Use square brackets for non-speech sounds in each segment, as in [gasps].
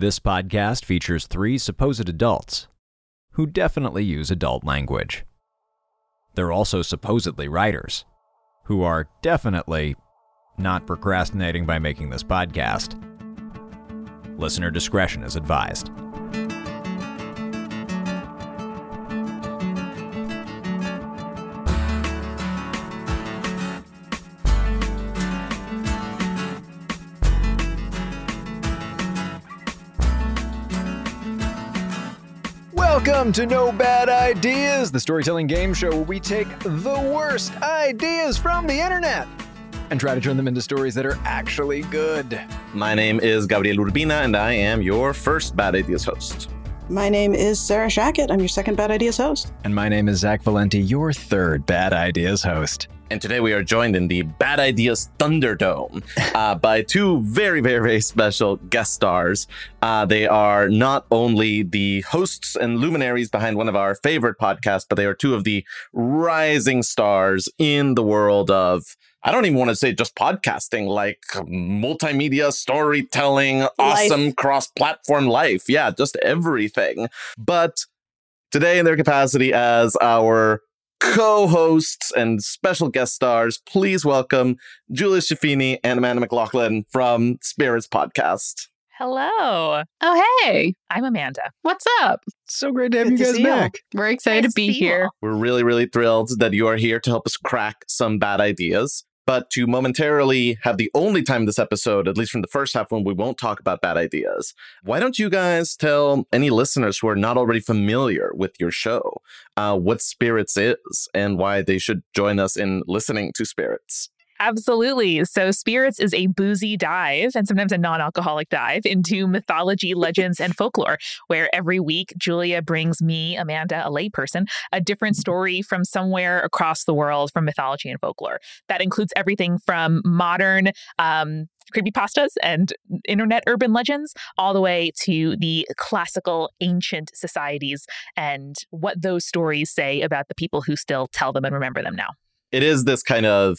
This podcast features three supposed adults who definitely use adult language. They're also supposedly writers who are definitely not procrastinating by making this podcast. Listener discretion is advised. Welcome to No Bad Ideas, the storytelling game show where we take the worst ideas from the internet and try to turn them into stories that are actually good. My name is Gabriel Urbina, and I am your first Bad Ideas host. My name is Sarah Shachat. I'm your second Bad Ideas host. And my name is Zach Valenti, your third Bad Ideas host. And today we are joined in the Bad Ideas Thunderdome uh, by two very, very, very special guest stars. Uh, they are not only the hosts and luminaries behind one of our favorite podcasts, but they are two of the rising stars in the world of I don't even want to say just podcasting, like multimedia storytelling, awesome cross platform life. Yeah, just everything. But today, in their capacity as our co hosts and special guest stars, please welcome Julia Schifini and Amanda McLoughlin from Spirits Podcast. Hello. Oh, hey, I'm Amanda. What's up? So great to have Good you guys see you. back. We're excited Nice to be to see you here. We're really, really thrilled that you are here to help us crack some bad ideas. But to momentarily have the only time this episode, at least from the first half, when we won't talk about bad ideas, why don't you guys tell any listeners who are not already familiar with your show uh, what Spirits is and why they should join us in listening to Spirits? Absolutely. So, Spirits is a boozy dive and sometimes a non alcoholic dive into mythology, legends, and folklore, where every week Julia brings me, Amanda, a layperson, a different story from somewhere across the world from mythology and folklore. That includes everything from modern, um, creepypastas and internet urban legends, all the way to the classical ancient societies and what those stories say about the people who still tell them and remember them now. It is this kind of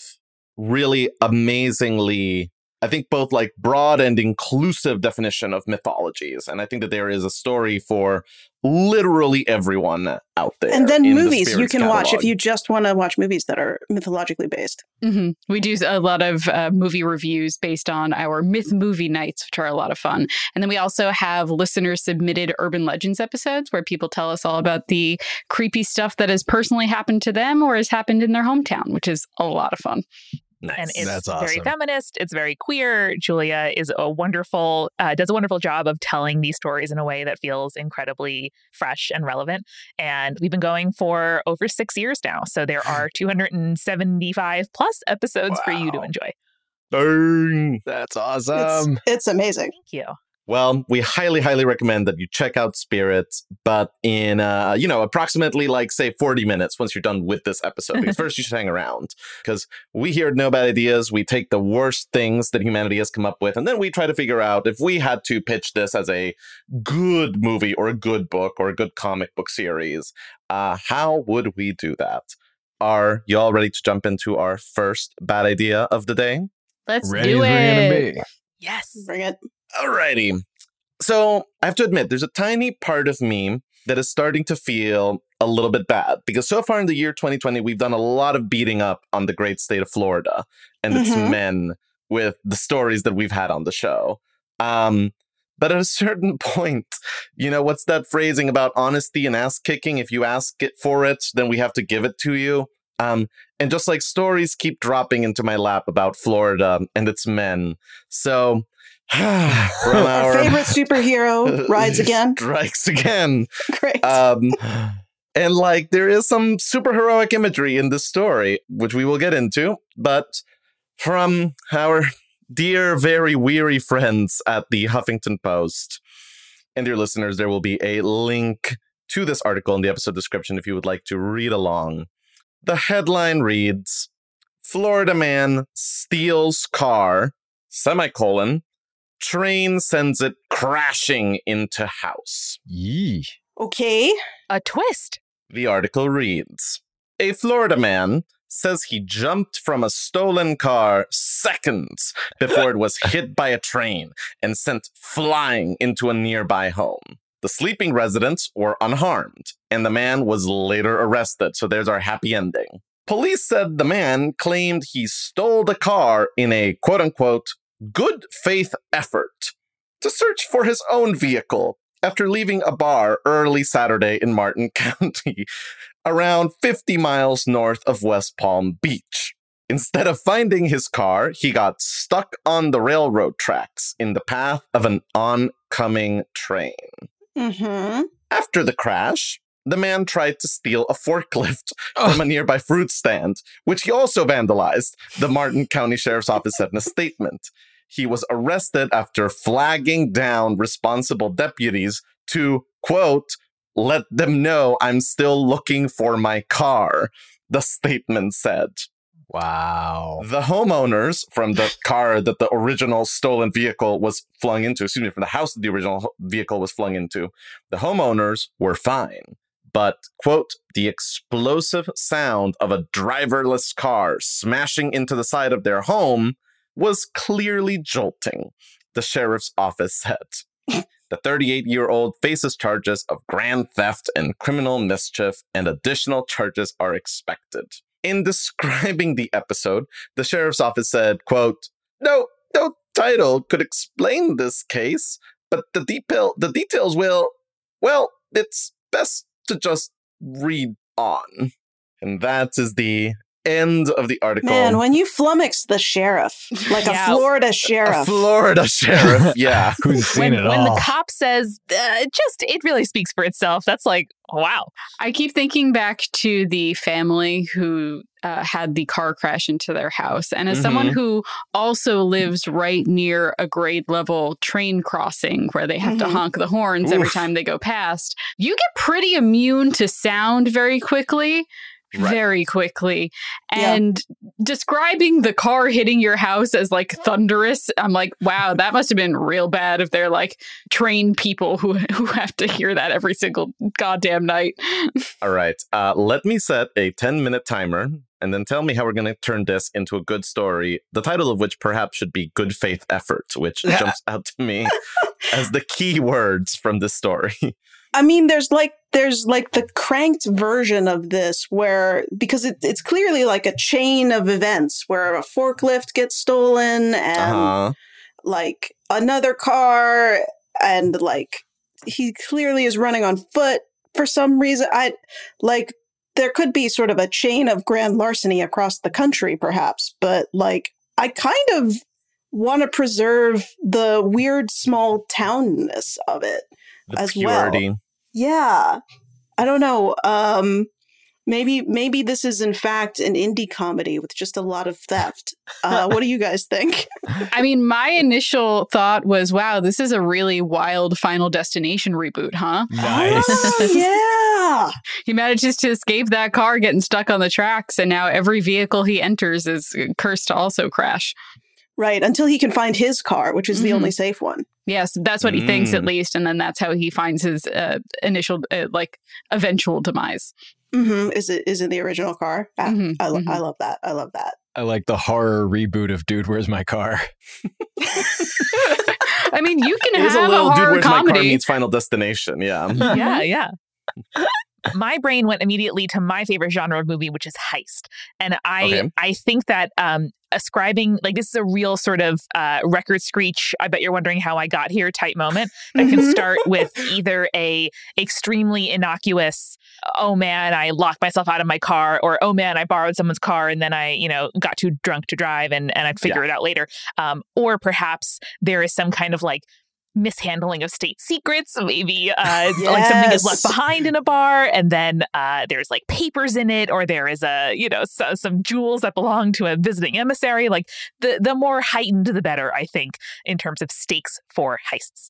really amazingly I think both like broad and inclusive definition of mythologies. And I think that there is a story for literally everyone out there. and then in the movies you Spirits can watch if you just want to watch movies that are mythologically based. hmm We do a lot of uh, movie reviews based on our myth movie nights, which are a lot of fun. And then we also have listener submitted urban legends episodes where people tell us all about the creepy stuff that has personally happened to them or has happened in their hometown, which is a lot of fun. Nice. and it's That's very feminist. It's very queer. Julia is a wonderful, uh, does a wonderful job of telling these stories in a way that feels incredibly fresh and relevant. And we've been going for over six years now, so there are [laughs] 275 plus episodes for you to enjoy. Dang. That's It's, awesome. it's amazing. Thank you. Well, we highly, highly recommend that you check out Spirit, but in uh, you know, approximately like say 40 minutes once you're done with this episode. Because first you [laughs] should hang around. Because we here at No Bad Ideas, we take the worst things that humanity has come up with, and then we try to figure out if we had to pitch this as a good movie or a good book or a good comic book series, uh, how would we do that? Are you all ready to jump into our first bad idea of the day? Let's Ready do as we're it. gonna be. Yes. Bring it. Alrighty. So I have to admit, there's a tiny part of me that is starting to feel a little bit bad because so far in the year 2020, we've done a lot of beating up on the great state of Florida and its Mhm. men with the stories that we've had on the show. Um, but at a certain [laughs] point, you know, what's that phrasing about honesty and ass kicking? If you ask it for it, then we have to give it to you. Um, and just like stories keep dropping into my lap about Florida and its men. So, [sighs] [laughs] Our our favorite superhero [laughs] rides again. strikes again. [laughs] Great. Um, and like there is some super heroic imagery in this story, which we will get into, but from our dear, very weary friends at the Huffington Post and dear listeners, there will be a link to this article in the episode description if you would like to read along. The headline reads Florida man steals car, semicolon, train sends it crashing into house. Yee. okay. A twist. The article reads A Florida man says he jumped from a stolen car seconds before it was hit by a train and sent flying into a nearby home. The sleeping residents were unharmed, and the man was later arrested. So there's our happy ending. Police said the man claimed he stole the car in a quote unquote good faith effort to search for his own vehicle after leaving a bar early Saturday in Martin [laughs] County, around 50 miles north of West Palm Beach. Instead of finding his car, he got stuck on the railroad tracks in the path of an oncoming train. Mm-hmm. After the crash, the man tried to steal a forklift from a nearby fruit stand, which he also vandalized, the Martin County Sheriff's Office said in a statement. He was arrested after flagging down responsible deputies to, quote, let them know I'm still looking for my car, the statement said. Wow. The homeowners from the [laughs] car that the original stolen vehicle was flung into, excuse me, from the house that the original vehicle was flung into, the homeowners were fine. But, quote, the explosive sound of a driverless car smashing into the side of their home was clearly jolting, the sheriff's office said. [laughs] The 38 year old faces charges of grand theft and criminal mischief, and additional charges are expected. In describing the episode, the sheriff's office said, quote, No, no title could explain this case, but the detail the details will well, it's best to just read on. And that is the end of the article. Man, when you flummox the sheriff, like Yeah. a Florida sheriff. a sheriff. Florida sheriff, yeah. Who's seen when, it when all? the cop says uh, just it really speaks for itself that's like wow I keep thinking back to the family who uh, had the car crash into their house. And as someone Mhm. who also lives right near a grade level train crossing where they have to Mhm. honk the horns every time they go past, you get pretty immune to sound very quickly. Right. Very quickly. Yeah. And describing the car hitting your house as like thunderous, I'm like, wow, [laughs] that must have been real bad if they're like trained people who, [laughs] who have to hear that every single goddamn night. [laughs] All right. Uh, let me set a 10 minute timer and then tell me how we're going to turn this into a good story. The title of which perhaps should be Good Faith Effort, which Yeah. jumps out to me as the key words from this story. I mean, there's like there's like the cranked version of this where because it, it's clearly like a chain of events where a forklift gets stolen and Uh-huh. like another car and like he clearly is running on foot for some reason. I like there could be sort of a chain of grand larceny across the country, perhaps, but like I kind of want to preserve the weird small townness of it. The as well. Purity. Yeah. I don't know. Um maybe maybe this is in fact an indie comedy with just a lot of theft. Uh what do you guys think? [laughs] I mean, my initial thought was, wow, this is a really wild Final Destination reboot, huh? Nice. Oh, [laughs] yeah. He manages to escape that car getting stuck on the tracks, and now every vehicle he enters is cursed to also crash. Right, until he can find his car, which is the Mhm. only safe one. Yes, that's what he thinks at Mm. least, and then that's how he finds his uh, initial, uh, like, eventual demise. hmm Is it is it the original car? Ah, Mhm, I, lo- mhm. I love that. I love that. I like the horror reboot of Dude, Where's My Car? I mean, you can It is have a a, little dude horror where's my car comedy. meets Final Destination. Yeah. yeah yeah [laughs] my brain went immediately to my favorite genre of movie which is heist and i Okay. i think that um ascribing like this is a real sort of uh record screech i bet you're wondering how i got here type moment that can Mhm. start with either a extremely innocuous oh man i locked myself out of my car or oh man i borrowed someone's car and then i you know got too drunk to drive and and i'd figure it out later um or perhaps there is some kind of like mishandling of state secrets maybe uh [laughs] like something is left behind in a bar and then uh there's like papers in it or there is a you know so, some jewels that belong to a visiting emissary like the the more heightened the better i think in terms of stakes for heists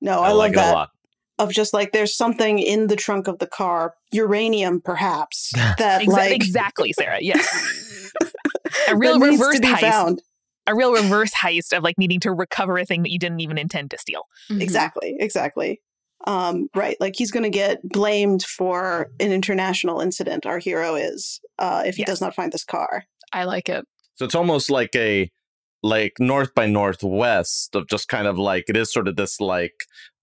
No, I, love like it a that. lot. Of just like there's something in the trunk of the car, uranium perhaps, [laughs] that Exa- like exactly sarah yes [laughs] a real reverse to be heist found. A real reverse heist of like needing to recover a thing that you didn't even intend to steal Mhm. Exactly, exactly. Um, right, like he's going to get blamed for an international incident. Our hero is, uh, if he does not find this car. I like it. So it's almost like a like north by northwest of just kind of like it is sort of this like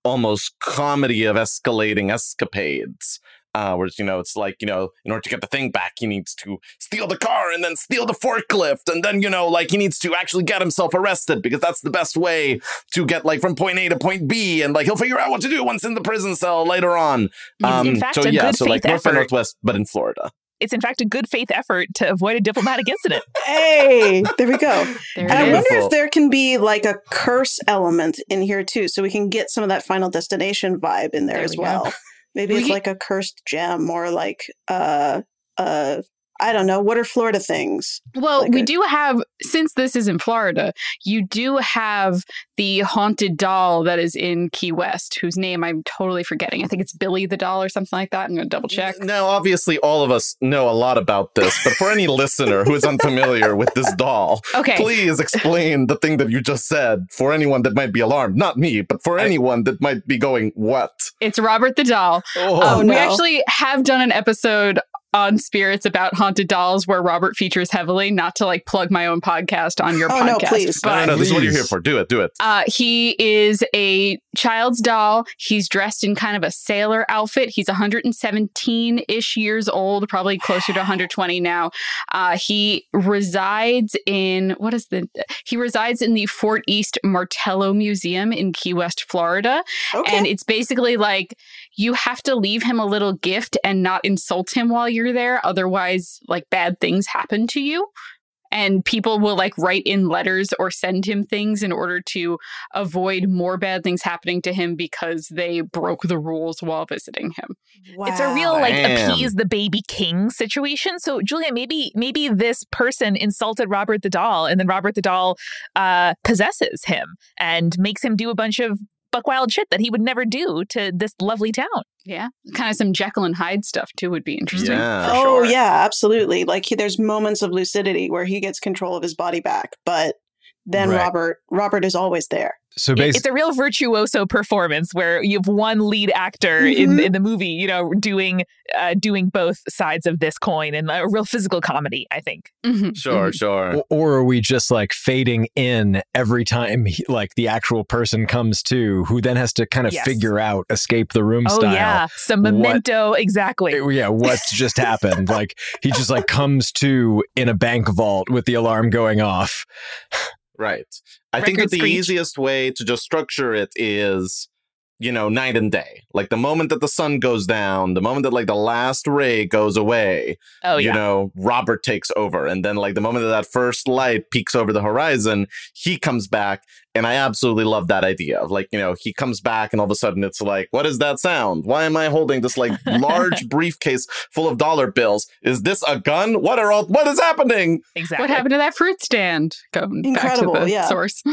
almost comedy of escalating escapades. Uh, where you know it's like you know in order to get the thing back he needs to steal the car and then steal the forklift and then you know like he needs to actually get himself arrested because that's the best way to get like from point A to point B and like he'll figure out what to do once in the prison cell later on. It's in fact so a yeah, good so like faith north by effort. northwest, but in Florida. It's in fact a good faith effort to avoid a diplomatic incident. [laughs] Hey, there we go. There And I it is. wonder if there can be like a curse element in here too, so we can get some of that final destination vibe in there, There as we go. well. [laughs] Maybe We it's get- like a cursed gem or like uh uh I don't know. What are Florida things? Well, Like we a- do have, since this is in Florida, you do have the haunted doll that is in Key West, whose name I'm totally forgetting. I think it's Billy the doll or something like that. I'm going to double check. Now, obviously, all of us know a lot about this, but for any listener who is unfamiliar with this doll, Okay. please explain the thing that you just said for anyone that might be alarmed. Not me, but for anyone that might be going, what? It's Robert the doll. Oh, Um, We actually have done an episode on spirits about haunted dolls where Robert features heavily, not to like plug my own podcast on your Oh, podcast. no, please. no, But no, no, this is what you're here for. Do it, do it. Uh, he is a child's doll. He's dressed in kind of a sailor outfit. He's 117 ish years old, probably closer to 120 now. Uh, he resides in what is the? He resides in the Fort East Martello Museum in Key West, Florida. Okay. And it's basically like you have to leave him a little gift and not insult him while you're there. Otherwise, like bad things happen to you. And people will like write in letters or send him things in order to avoid more bad things happening to him because they broke the rules while visiting him. It's a real like Damn. appease the baby king situation. So Julia, maybe maybe this person insulted Robert the doll, and then Robert the doll uh, possesses him and makes him do a bunch of buckwild shit that he would never do to this lovely town. Yeah. Kind of some Jekyll and Hyde stuff too would be interesting. Yeah. oh sure. yeah, absolutely. Like he, there's moments of lucidity where he gets control of his body back, but then Right. Robert Robert is always there. So basically, It's a real virtuoso performance where you have one lead actor in, Mhm. in the movie, you know, doing uh, doing both sides of this coin and a real physical comedy. I think. Mhm, Sure, mhm. sure. or are we just like fading in every time he, like the actual person comes to, who then has to kind of Yes. figure out escape the room Oh style? yeah, some What- memento exactly. Uh, Yeah, what's just happened? Like he just like comes to in a bank vault with the alarm going off. Right. I think that the easiest way to just structure it is, you know, night and day. Like the moment that the sun goes down, the moment that like the last ray goes away, oh you yeah. know, Robert takes over. And then like the moment that that first light peeks over the horizon, he comes back. And I absolutely love that idea of like, you know, he comes back and all of a sudden it's like, what is that sound? Why am I holding this like [laughs] large briefcase full of dollar bills? Is this a gun? What are all, what is happening? exactly. What happened to that fruit stand? Going Incredible, back to the yeah. source. [laughs]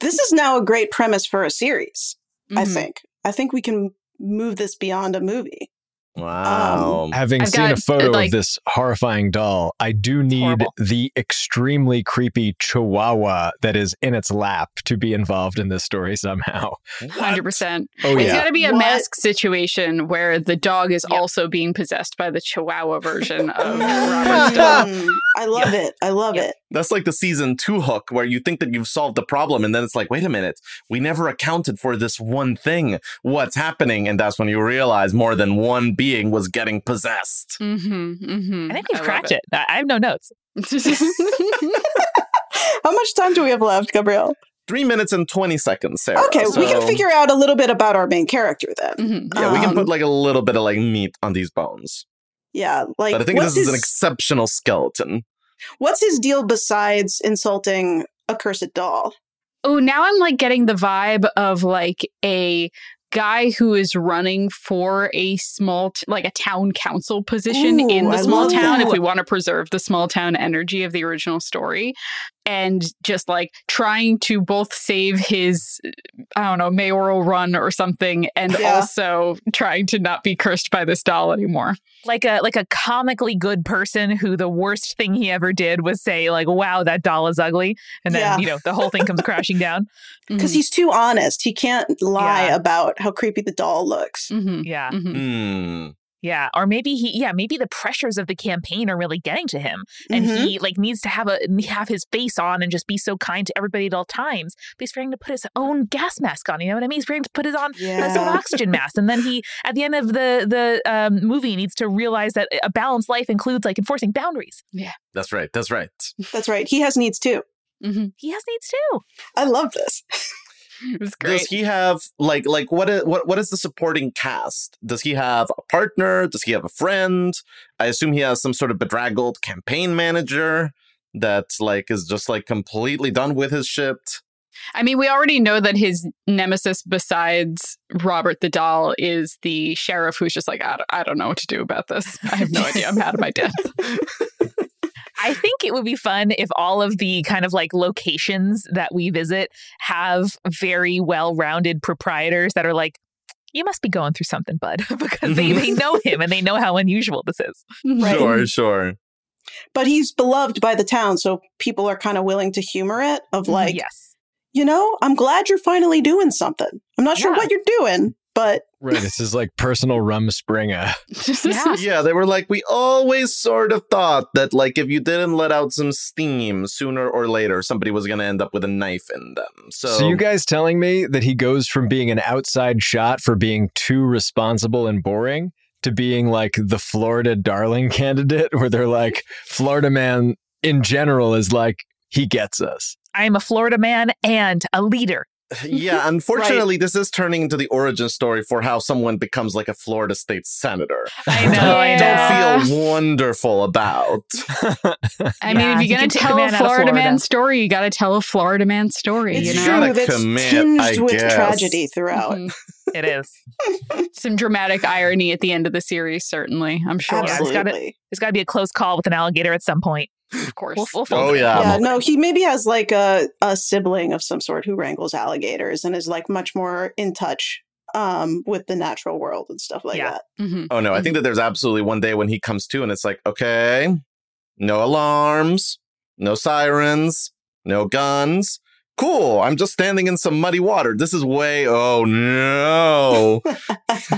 This is now a great premise for a series. I Mhm. think. I think we can move this beyond a movie. Wow. Having I've seen a photo like- of this horrifying doll, I do need horrible. the extremely creepy chihuahua that is in its lap to be involved in this story somehow. Hundred percent. Oh It's yeah. got to be a What? mask situation where the dog is Yep. also being possessed by the Chihuahua version [laughs] of Robert's [laughs] dog. Mm, I love it. I love Yep. it. That's like the season two hook where you think that you've solved the problem, and then it's like, wait a minute, we never accounted for this one thing. What's happening? And that's when you realize more than one being was getting possessed. Mm-hmm, mm-hmm. I think we've cracked it. I I have no notes. [laughs] [laughs] How much time do we have left, Gabriel? Three minutes and 20 seconds, Sarah. Okay, we can figure out a little bit about our main character then. Mhm. Yeah, we can Um, put like a little bit of like meat on these bones. Yeah, like But I think what's this is an exceptional skeleton. what's his deal besides insulting a cursed doll? Oh, now I'm like getting the vibe of like a guy who is running for a small, t- like a town council position in the small town. If we want to preserve the small town energy of the original story, and just like trying to both save his, I don't know, mayoral run or something, and Yeah. also trying to not be cursed by this doll anymore. Like a like a comically good person who the worst thing he ever did was say like, "Wow, that doll is ugly," and then Yeah. you know the whole thing comes [laughs] crashing down. Because he's too honest. He can't lie Yeah. about how creepy the doll looks. Mhm. Yeah. Mhm. Hmm. Yeah, or maybe he yeah, maybe the pressures of the campaign are really getting to him and Mhm. he like needs to have a have his face on and just be so kind to everybody at all times. But he's forgetting to put his own gas mask on, you know what I mean? He's forgetting to put his on his own Yeah. oxygen mask and then he at the end of the the um, movie needs to realize that a balanced life includes like enforcing boundaries. Yeah. That's right. That's right. That's right. He has needs too. hmm He has needs too. I love this. [laughs] It was great. Does he have like like what is what what is the supporting cast? Does he have a partner? Does he have a friend? I assume he has some sort of bedraggled campaign manager that like is just like completely done with his shit. I mean, we already know that his nemesis, besides Robert the Doll, is the sheriff who's just like, I don't, I don't know what to do about this. I have no idea. I'm out of my [laughs] depth. I think it would be fun if all of the kind of like locations that we visit have very well rounded proprietors that are like, you must be going through something, bud, [laughs] because they, they mm-hmm. know him and they know how unusual this is. Mm-hmm. Right. Sure, sure. But he's beloved by the town, so people are kind of willing to humor it of mm, like, yes. you know, I'm glad you're finally doing something. I'm not sure Yeah. what you're doing, but Right. This is like personal rumspringa. [laughs] Yeah. Yeah, they were like, we always sort of thought that like if you didn't let out some steam, sooner or later somebody was gonna end up with a knife in them. So, So, you guys telling me that he goes from being an outside shot for being too responsible and boring to being like the Florida darling [laughs] candidate where they're like Florida man in general is like he gets us. I am a Florida man and a leader. Yeah, [laughs] unfortunately, this is turning into the origin story for how someone becomes like a Florida state senator. I [laughs] know, I I don't feel [laughs] wonderful about. I mean, Yeah, if you're going to take tell a man out of Florida man story, you got to tell a Florida man story, it's you You know? gotta true. That's commit, tinged I with guess. tragedy throughout. Mhm. It is. Some dramatic irony at the end of the series, certainly. I'm sure. Yeah, it's Absolutely. gotta- There's got to be a close call with an alligator at some point. Of course. We'll, we'll Oh yeah. yeah, no, he maybe has like a, a sibling of some sort who wrangles alligators and is like much more in touch um with the natural world and stuff like Yeah. that. Mhm. Oh no, I think that there's absolutely one day when he comes to and it's like, okay, no alarms, no sirens, no guns. Cool. I'm just standing in some muddy water. This is way oh no. [laughs]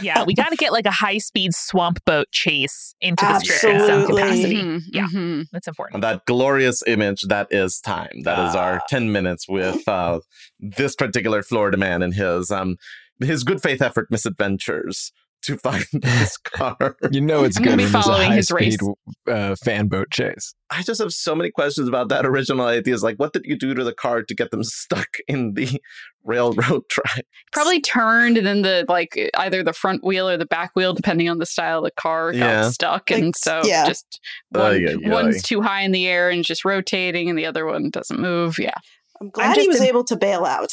Yeah, we got to get like a high speed swamp boat chase into the strip in some Absolutely. capacity. Mhm. Yeah. Mhm. That's important. And that glorious image, that is time. That is our 10 minutes with uh, this particular Florida man and his um his good faith effort misadventures to find [laughs] this car. You know it's I'm gonna be when a following his race. speed uh, fan boat chase. I just have so many questions about that original idea. Is like, what did you do to the car to get them [laughs] stuck in the railroad track? Probably turned, and then the like either the front wheel or the back wheel, depending on the style of the car, got Yeah. stuck, Like, and so yeah. just one, Ay, ay, one's ay. too high in the air and just rotating, and the other one doesn't move. Yeah, I'm glad he was im- able to bail out.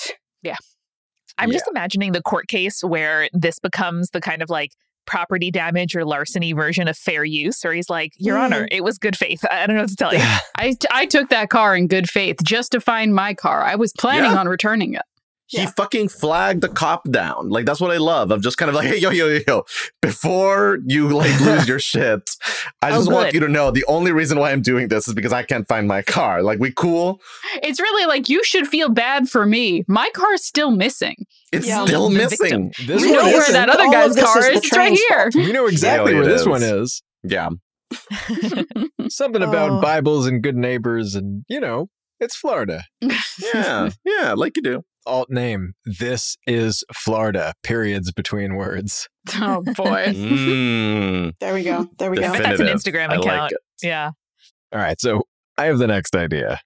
I'm just imagining the court case where this becomes the kind of like property damage or larceny version of fair use, where he's like, Your Mm. Honor, it was good faith. I don't know what to tell you. I I took that car in good faith just to find my car. I was planning Yeah. on returning it. He Yeah. fucking flagged the cop down. Like that's what I love. I'm just kind of like, [laughs] hey, yo, yo, yo, yo. Before you like [laughs] lose your shit, I Oh, just want you to know the only reason why I'm doing this is because I can't find my car. Like, we cool? It's really like you should feel bad for me. My car's still missing. It's Yeah. still missing. This we one know where isn't. that other All guy's car is is. It's right train's here. We [laughs] know exactly Yeah, where it this one is. is. Yeah. Something about Oh. Bibles and good neighbors, and you know, it's Florida. Yeah. yeah. Like you do. Alt name. This is Florida. Periods between words. oh [laughs] boy. Mm, There we go. There we go. I bet that's an definitive. Instagram I like account. it. Yeah. All right, so I have the next idea.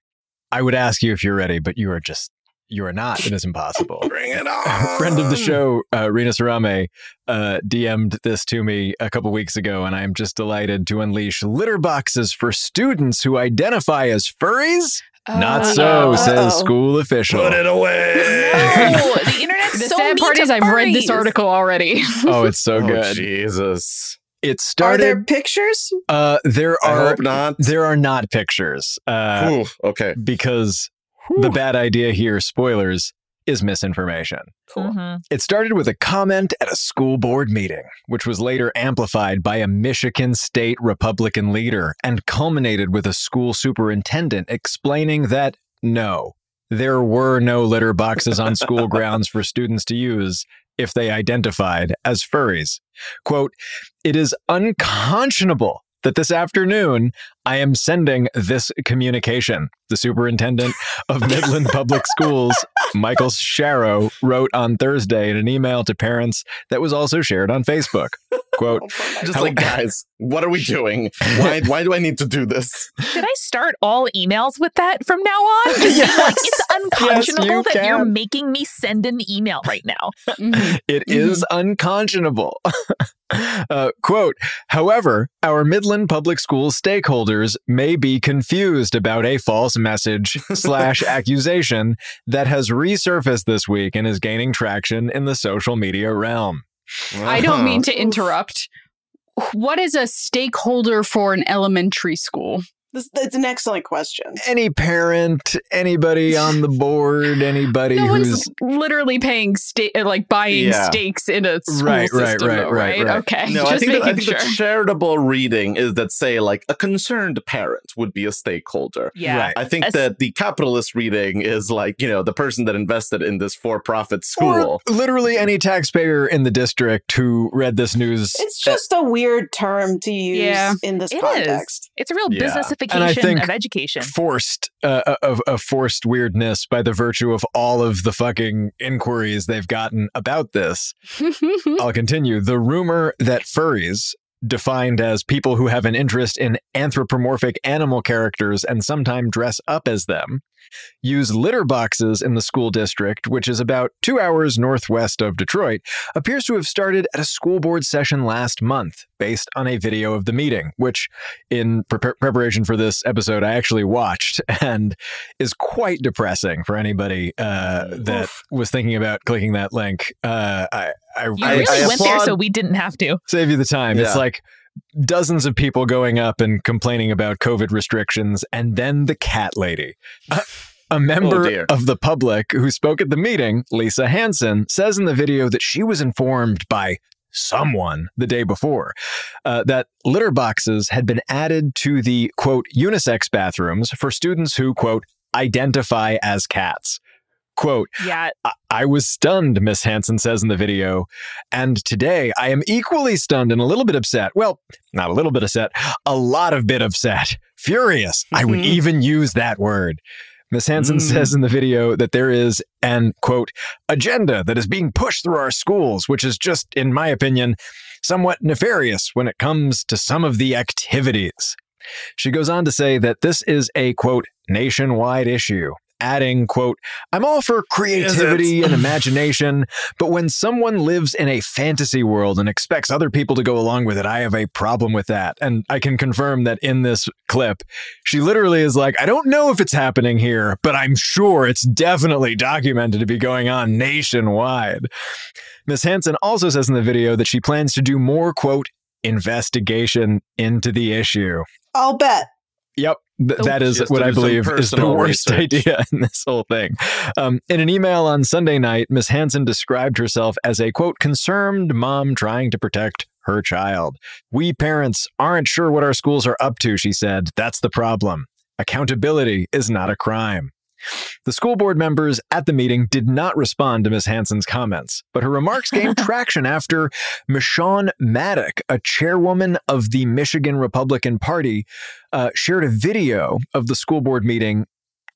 I would ask you if you're ready, but you are just you are not. It is impossible. [laughs] Bring it A on. friend of the show, uh, Rena Sarame, uh, DM'd this to me a couple weeks ago, and I am just delighted to unleash litter boxes for students who identify as furries. Not so, Uh-oh. says school official. Put it away. No, [laughs] the internet's The so sad mean part to is I've read this article already. Oh, it's so Oh, good. Jesus. It started. Are there pictures? uh, there I are hope not. there are not pictures uh, Ooh, okay. because the bad idea here, spoilers, is misinformation. Mhm. It started with a comment at a school board meeting, which was later amplified by a Michigan state Republican leader and culminated with a school superintendent explaining that no, there were no litter boxes on school [laughs] grounds for students to use, if they identified as furries. Quote, it is unconscionable that this afternoon I am sending this communication. The superintendent of [laughs] Midland Public Schools, Michael Sharrow, wrote on Thursday in an email to parents that was also shared on Facebook. Quote, Just like, guys, what are we doing? Why, [laughs] why do I need to do this? Should I start all emails with that from now on? [laughs] Just be like, it's unconscionable you that you're making me send an email right now. [laughs] Mhm. It is unconscionable. uh, quote, however, our Midland Public Schools stakeholders may be confused about a false message slash accusation that has resurfaced this week and is gaining traction in the social media realm. I don't mean to interrupt. What is a stakeholder for an elementary school? This, it's an excellent question. Any parent, anybody [laughs] on the board, anybody No who's one's literally paying sta- uh, like buying Yeah. stakes in a school Right, right, system, right, though, right, right? right. Okay, No, just I think, that, I making think sure. the charitable reading is that, say, like a concerned parent would be a stakeholder. Yeah. Right. I think As- that the capitalist reading is like, you know, the person that invested in this for profit school. or literally any taxpayer in the district who read this news. It's just a weird term to use Yeah. in this It is. context. It's a real Yeah. businessification think of education. forced uh, of, of forced weirdness by the virtue of all of the fucking inquiries they've gotten about this. [laughs] I'll continue. The rumor that furries, defined as people who have an interest in anthropomorphic animal characters and sometimes dress up as them, use litter boxes in the school district, which is about two hours northwest of Detroit, appears to have started at a school board session last month, based on a video of the meeting, which, in pre- preparation for this episode, I actually watched [laughs] and is quite depressing for anybody uh, that was thinking about clicking that link. Uh, I, I, You I- really I went there, so we didn't have to. save you the time. It's like dozens of people going up and complaining about COVID restrictions, and then the cat lady. A, a member dear. of the public who spoke at the meeting, Lisa Hansen, says in the video that she was informed by someone the day before uh, that litter boxes had been added to the quote unisex bathrooms for students who quote identify as cats. Quote, Yeah. I, I was stunned, Miss Hansen says in the video. And today I am equally stunned and a little bit upset. Well, not a little bit upset, a lot of bit upset. Furious. I would Mhm. even use that word. Miss Hansen Mm. says in the video that there is an quote agenda that is being pushed through our schools, which is just, in my opinion, somewhat nefarious when it comes to some of the activities. She goes on to say that this is a quote nationwide issue, adding quote I'm all for creativity and imagination, but when someone lives in a fantasy world and expects other people to go along with it, I have a problem with that. And I can confirm that in this clip, she literally is like, I don't know if it's happening here, but I'm sure it's definitely documented to be going on nationwide. Miss Hansen also says in the video that she plans to do more, quote, investigation into the issue. I'll bet. Yep. Th- that is what I believe is the worst [laughs] research. idea in this whole thing. Um, in an email on Sunday night, Miss Hansen described herself as a quote, concerned mom trying to protect her child. We parents aren't sure what our schools are up to, she said. That's the problem. Accountability is not a crime. The school board members at the meeting did not respond to Ms. Hansen's comments, but her remarks gained [laughs] traction after Meshawn Maddock, a chairwoman of the Michigan Republican Party, uh, shared a video of the school board meeting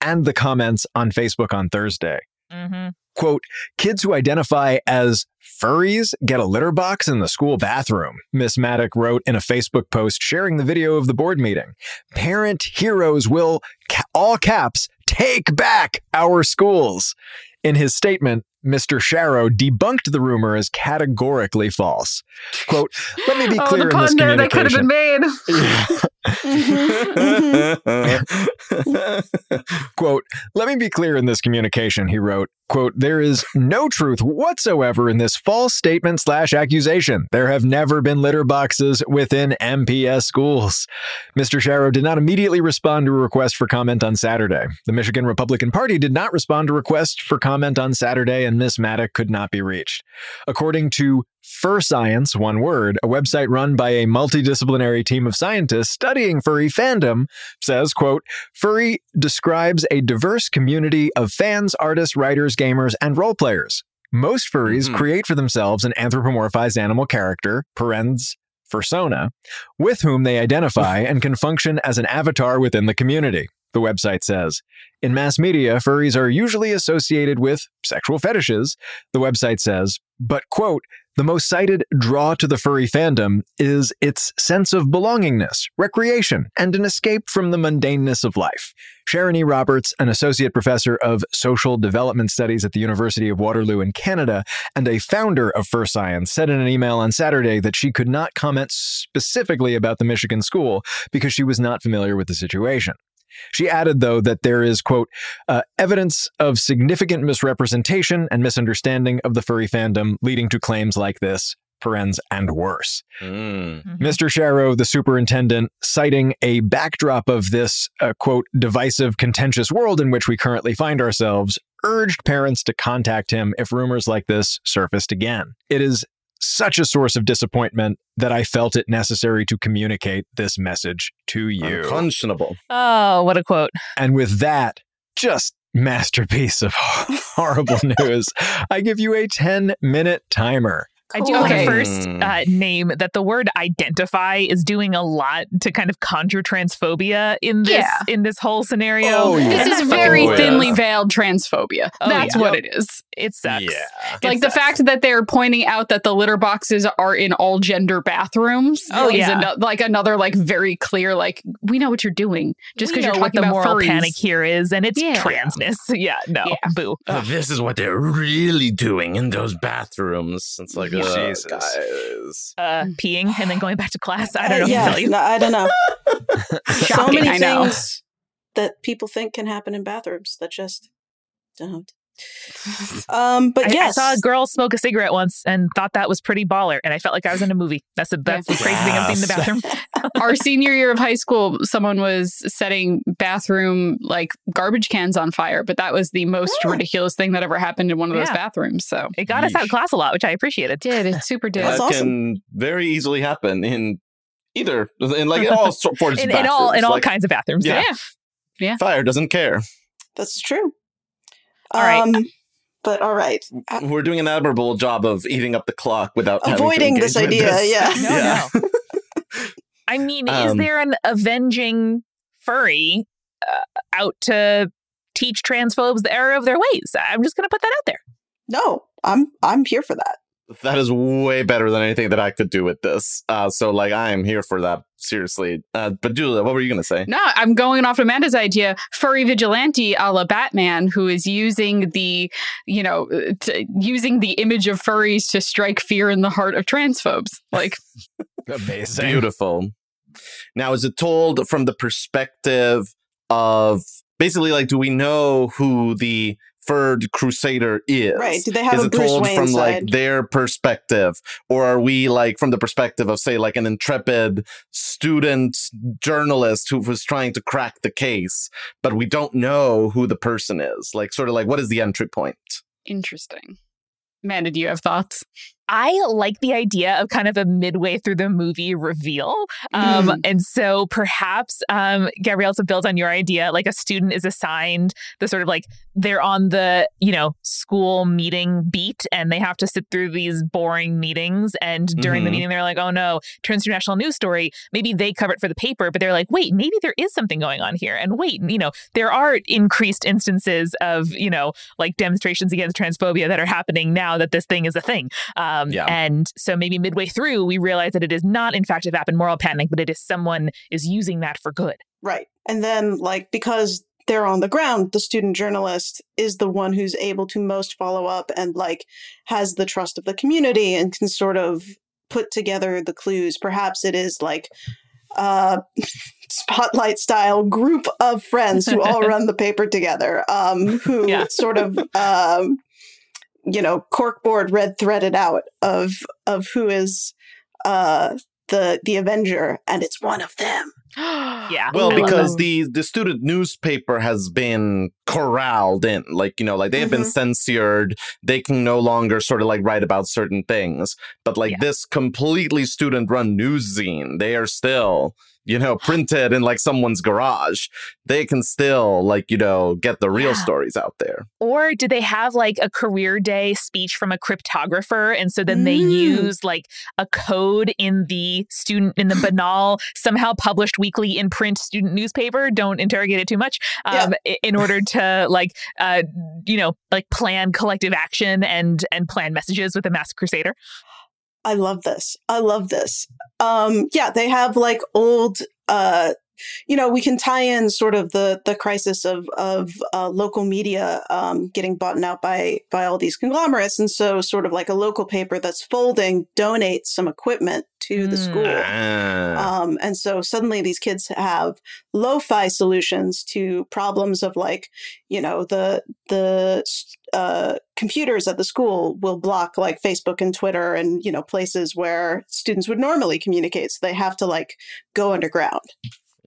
and the comments on Facebook on Thursday. hmm Quote, kids who identify as furries get a litter box in the school bathroom, Miss Maddock wrote in a Facebook post sharing the video of the board meeting. Parent heroes will, ca- all caps, take back our schools. In his statement, Mr. Sharrow debunked the rumor as categorically false. Quote, let me be oh, clear the in this there that could have communication. been made. [laughs] Quote, let me be clear in this communication, he wrote. Quote, there is no truth whatsoever in this false statement slash accusation. There have never been litter boxes within MPS schools. Mr. Sharrow did not immediately respond to a request for comment on Saturday. The Michigan Republican Party did not respond to request for comment on Saturday, and Miss Maddock could not be reached. According to Fur Science, one word, a website run by a multidisciplinary team of scientists studying furry fandom, says, quote, Furry describes a diverse community of fans, artists, writers, gamers, and role players. most furries Mhm. create for themselves an anthropomorphized animal character, parens persona, with whom they identify [laughs] and can function as an avatar within the community. The website says. In mass media, furries are usually associated with sexual fetishes, the website says, but, quote, the most cited draw to the furry fandom is its sense of belongingness, recreation, and an escape from the mundaneness of life. Sharon E. Roberts, an associate professor of social development studies at the University of Waterloo in Canada and a founder of Fur Science, said in an email on Saturday that she could not comment specifically about the Michigan school because she was not familiar with the situation. She added, though, that there is, quote, uh, evidence of significant misrepresentation and misunderstanding of the furry fandom, leading to claims like this, parens, and worse. Mm. Mhm. Mr. Sharrow, the superintendent, citing a backdrop of this, uh, quote, divisive, contentious world in which we currently find ourselves, urged parents to contact him if rumors like this surfaced again. It is such a source of disappointment that I felt it necessary to communicate this message to you. Unconscionable. Oh, what a quote. And with that, just masterpiece of [laughs] horrible news, I give you a 10 minute timer. I do want to first Mm. uh, name that the word identify is doing a lot to kind of conjure transphobia in this Yeah. in this whole scenario. Oh, yeah. This is very yeah. thinly veiled transphobia. Oh, That's yeah. what Yep. it is. It sucks. It like the sucks. fact that they're pointing out that the litter boxes are in all gender bathrooms. Oh, is yeah. ano- like another like very clear like we know what you're doing just because you're know what talking the about moral furries. panic here is, and it's Yeah. transness. [laughs] Yeah, no, Yeah. boo. Uh, this is what they're really doing in those bathrooms. It's like, Yeah. Jesus. guys. Uh, peeing and then going back to class. I don't know Uh, what yeah, tell you. No, I don't know. [laughs] so many I know. things that people think can happen in bathrooms that just don't. Um, but I, I saw a girl smoke a cigarette once and thought that was pretty baller, and I felt like I was in a movie. That's the that's the crazy thing I've seen in the bathroom. [laughs] Our senior year of high school, someone was setting bathroom like garbage cans on fire, but that was the most Oh. ridiculous thing that ever happened in one of those bathrooms. So It got us out of class a lot, which I appreciated. It did it super did. That's that awesome. can very easily happen in either, in like in all [laughs] sorts of In, in all in all Like, kinds of bathrooms. Yeah. Yeah. Fire doesn't care. that's true. All right. Um, but all right, We're doing an admirable job of eating up the clock without having to avoiding this idea. this. Yeah. No, Yeah. no. [laughs] I mean, is Um, there an avenging furry uh, out to teach transphobes the error of their ways? I'm just going to put that out there. No, I'm I'm here for that. That is way better than anything that I could do with this. Uh, so, like, I am here for that. Seriously. Uh, but Julia, what were you gonna say? No, I'm going off Amanda's idea. Furry vigilante a la Batman, who is using the, you know, uh, t- using the image of furries to strike fear in the heart of transphobes. Like, [laughs] [laughs] Amazing. Beautiful. Now, is it told from the perspective of basically like, do we know who the Furred Crusader is? Right? Do they have is a it Bruce told Wayne from side? like their perspective, or are we like from the perspective of say like an intrepid student journalist who was trying to crack the case, but we don't know who the person is? Like, sort of like, what is the entry point? interesting. Amanda, do you have thoughts? I like the idea of kind of a midway through the movie reveal. Um, Mhm. And so perhaps, um, Gabriel, to build on your idea, like a student is assigned the sort of like they're on the, you know, school meeting beat and they have to sit through these boring meetings. And during the Mhm. meeting, they're like, oh no, transnational news story. Maybe they cover it for the paper, but they're like, wait, maybe there is something going on here. And wait, you know, there are increased instances of, you know, like demonstrations against transphobia that are happening now that this thing is a thing. Um, Yeah. And so maybe midway through, we realize that it is not, in fact, a vapid moral panic, but it is someone is using that for good. Right. And then, like, because they're on the ground, the student journalist is the one who's able to most follow up and, like, has the trust of the community and can sort of put together the clues. Perhaps it is like uh [laughs] spotlight style group of friends who all [laughs] run the paper together um who Yeah. [laughs] sort of um you know corkboard red threaded out of of who is uh the the avenger and it's one of them [gasps] Yeah. Well, because the the student newspaper has been corralled in, like you know, like they have been Mhm. censored. They can no longer sort of like write about certain things. But like Yeah. this completely student run news zine, they are still, you know, printed in like someone's garage. They can still like, you know, get the real Yeah. stories out there. Or did they have like a career day speech from a cryptographer? And so then they Mm. use like a code in the student, in the banal, somehow published weekly in print student newspaper. Don't interrogate it too much. Um, i- In order to like, uh, you know, like plan collective action and and plan messages with a mass crusader. I love this. I love this. Um, yeah, they have like old, uh, you know, we can tie in sort of the the crisis of of uh, local media um, getting bought out by by all these conglomerates, and so sort of like a local paper that's folding donates some equipment to the Mm. school. Ah. Um, and so suddenly these kids have lo-fi solutions to problems of like, you know, the the uh, computers at the school will block like Facebook and Twitter and you know places where students would normally communicate. So they have to like go underground.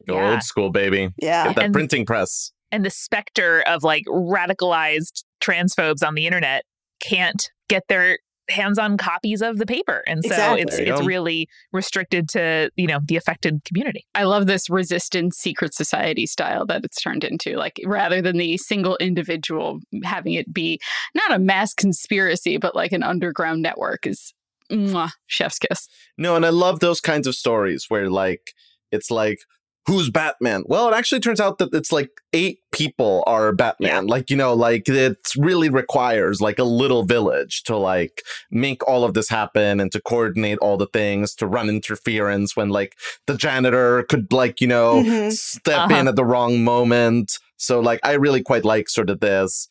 Go Yeah. Old school, baby. Yeah. Get that And- printing press. And the specter of like radicalized transphobes on the internet can't get their hands on copies of the paper. And so Exactly. it's it's go. really restricted to, you know, the affected community. I love this resistance secret society style that it's turned into. Like rather than the single individual having it be not a mass conspiracy, but like an underground network is mwah, chef's kiss. No, and I love those kinds of stories where like it's like who's Batman? Well, it actually turns out that it's like eight people are Batman. Like, you know, like it really requires like a little village to like make all of this happen and to coordinate all the things, to run interference when like the janitor could like, you know, Mhm. step Uh-huh. in at the wrong moment. So like I really quite like sort of this,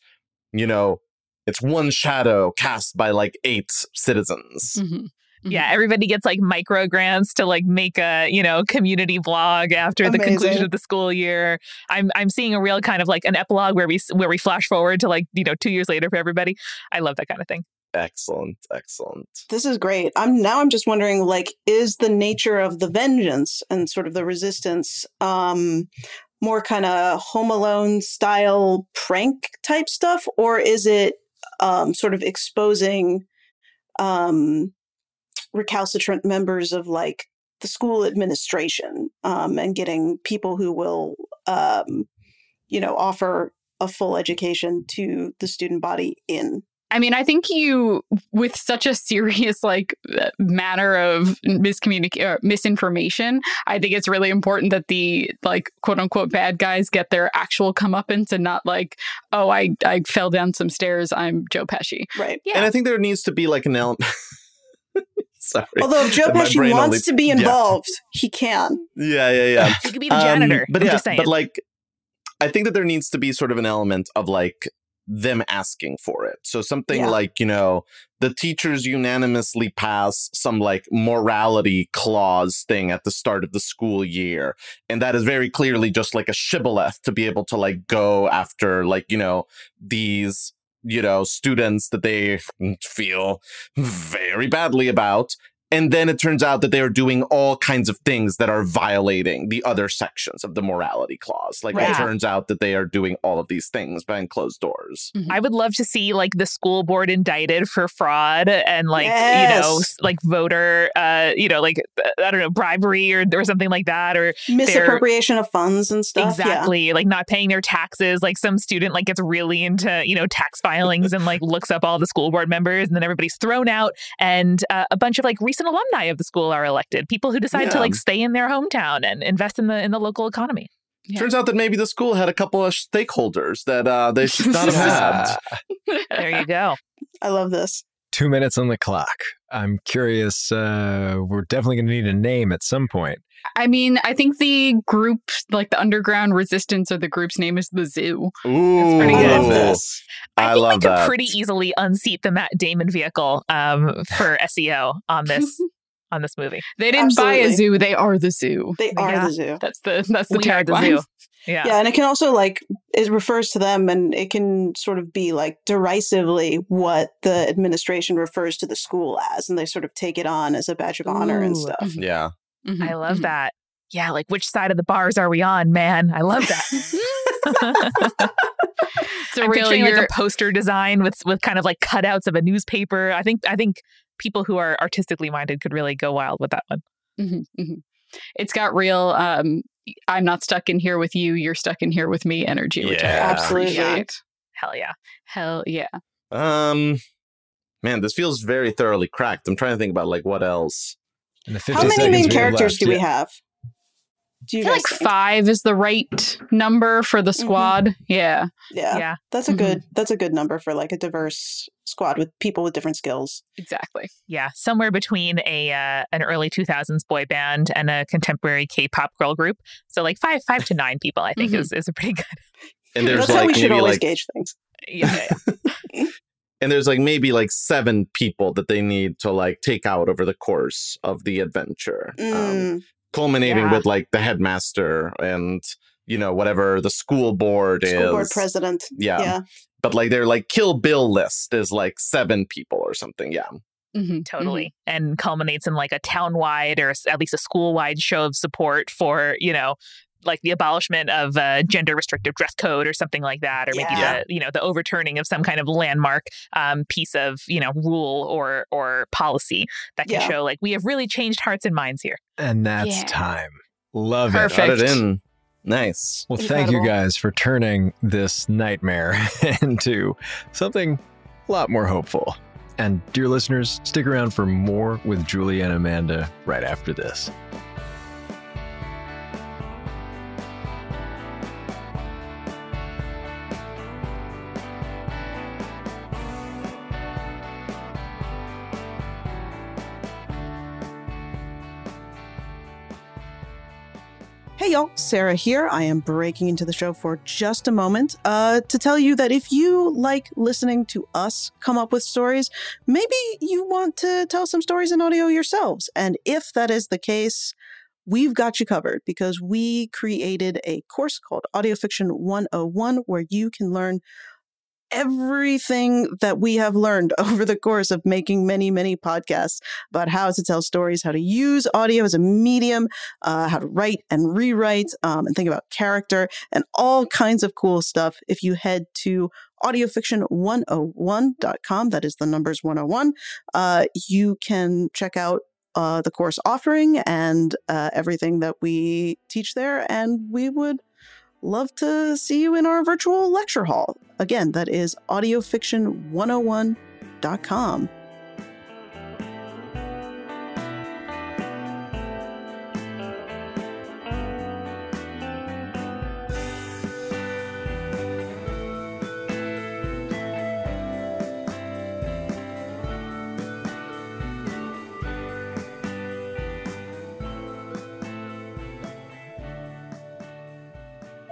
you know, it's one shadow cast by like eight citizens. Mhm. Mhm. Yeah, everybody gets like micro grants to like make a, you know, community blog after the conclusion of the school year. I'm I'm seeing a real kind of like an epilogue where we where we flash forward to like, you know, 2 years later for everybody. I love that kind of thing. Excellent, excellent. This is great. I'm now I'm just wondering like is the nature of the vengeance and sort of the resistance um more kind of home alone style prank type stuff or is it um sort of exposing um recalcitrant members of like the school administration um and getting people who will um you know offer a full education to the student body in I mean, I think you, with such a serious like uh, matter of miscommunication, misinformation, I think it's really important that the like quote unquote bad guys get their actual comeuppance and not like, oh, I I fell down some stairs. I'm Joe Pesci. right Yeah. And I think there needs to be like an element. [laughs] [laughs] Sorry. Although if Joe My Pesci wants only- to be yeah. involved, he can. Yeah, yeah, yeah. [laughs] You could be the Um, janitor. but I'm yeah, just saying. but like, I think that there needs to be sort of an element of like them asking for it. So something Yeah. like, you know, the teachers unanimously pass some like morality clause thing at the start of the school year. And that is very clearly just like a shibboleth to be able to like go after like, you know, these you know students that they feel very badly about and then it turns out that they are doing all kinds of things that are violating the other sections of the morality clause. Like Right. it turns out that they are doing all of these things behind closed doors. I would love to see like the school board indicted for fraud and like you know like voter uh you know like uh, I don't know bribery or or something like that or Misappropriation of funds and stuff. yeah. exactly like not paying their taxes like some student like gets really into you know tax filings and like looks up all the school board members and then everybody's thrown out and uh, a bunch of like recent alumni of the school are elected people who decide to like stay in their hometown and invest in the in the local economy Yeah. Turns out that maybe the school had a couple of stakeholders that uh, they [laughs] should not have had. [laughs] there you go I love this. Two minutes on the clock. I'm curious. Uh, we're definitely going to need a name at some point. I mean, I think the group, like the underground resistance, or the group's name is the Zoo. Ooh, pretty I good. love this. I, I think love we could that. pretty easily unseat the Matt Damon vehicle um, for SEO on this [laughs] on this movie. They didn't buy a zoo; they are the zoo. They are Yeah. the zoo. That's the that's the we the tagline. zoo. [laughs] Yeah. Yeah, and it can also like it refers to them, and it can sort of be like derisively what the administration refers to the school as, and they sort of take it on as a badge of honor and stuff. Yeah. Mhm, I love mhm. that. Yeah, like which side of the bars are we on, man? I love that. [laughs] [laughs] It's a I'm real picturing like a poster design with with kind of like cutouts of a newspaper. I think I think people who are artistically minded could really go wild with that one. Mhm, mhm. It's got real um I'm not stuck in here with you, you're stuck in here with me energy, which I Absolutely. appreciate. Hell yeah. Hell yeah. Um, man, this feels very thoroughly cracked. I'm trying to think about like what else. In the 50 How many main characters left, do we have? Do I you feel like think? five is the right number for the squad. Yeah. Yeah, Yeah. that's a Mhm. good that's a good number for like a diverse squad with people with different skills. Exactly. Yeah. Somewhere between a uh, an early 2000s boy band and a contemporary K-pop girl group. So like five five to nine people, I think Mhm. is, is a pretty good. [laughs] And there's That's how we like should maybe always like gauge things. Yeah. yeah, yeah. [laughs] and there's like maybe like seven people that they need to like take out over the course of the adventure. Um, Mm, culminating Yeah. with like the headmaster and you know whatever the school board school is. board president. Yeah. Yeah. But like their like kill bill list is like seven people or something. Yeah. Mhm, totally and culminates in like a town-wide or at least a school-wide show of support for you know like the abolishment of uh, gender restrictive dress code or something like that or maybe Yeah. the you know the overturning of some kind of landmark um, piece of you know rule or or policy that can Yeah. show like we have really changed hearts and minds here And that's Yeah. time. Love Perfect. Got it. it in. Nice. Well, thank you guys for turning this nightmare [laughs] into something a lot more hopeful. And dear listeners, stick around for more with Julie and Amanda right after this. Hey y'all, Sarah here. I am breaking into the show for just a moment uh, to tell you that if you like listening to us come up with stories, maybe you want to tell some stories in audio yourselves. And if that is the case, we've got you covered because we created a course called Audio Fiction 101 where you can learn everything that we have learned [laughs] over the course of making many, many podcasts about how to tell stories, how to use audio as a medium, uh, how to write and rewrite, um, and think about character and all kinds of cool stuff. If you head to audiofiction101.com, that is the numbers 101, uh, you can check out uh, the course offering and uh, everything that we teach there. And we would love to see you in our virtual lecture hall. Again, that is audiofiction101.com.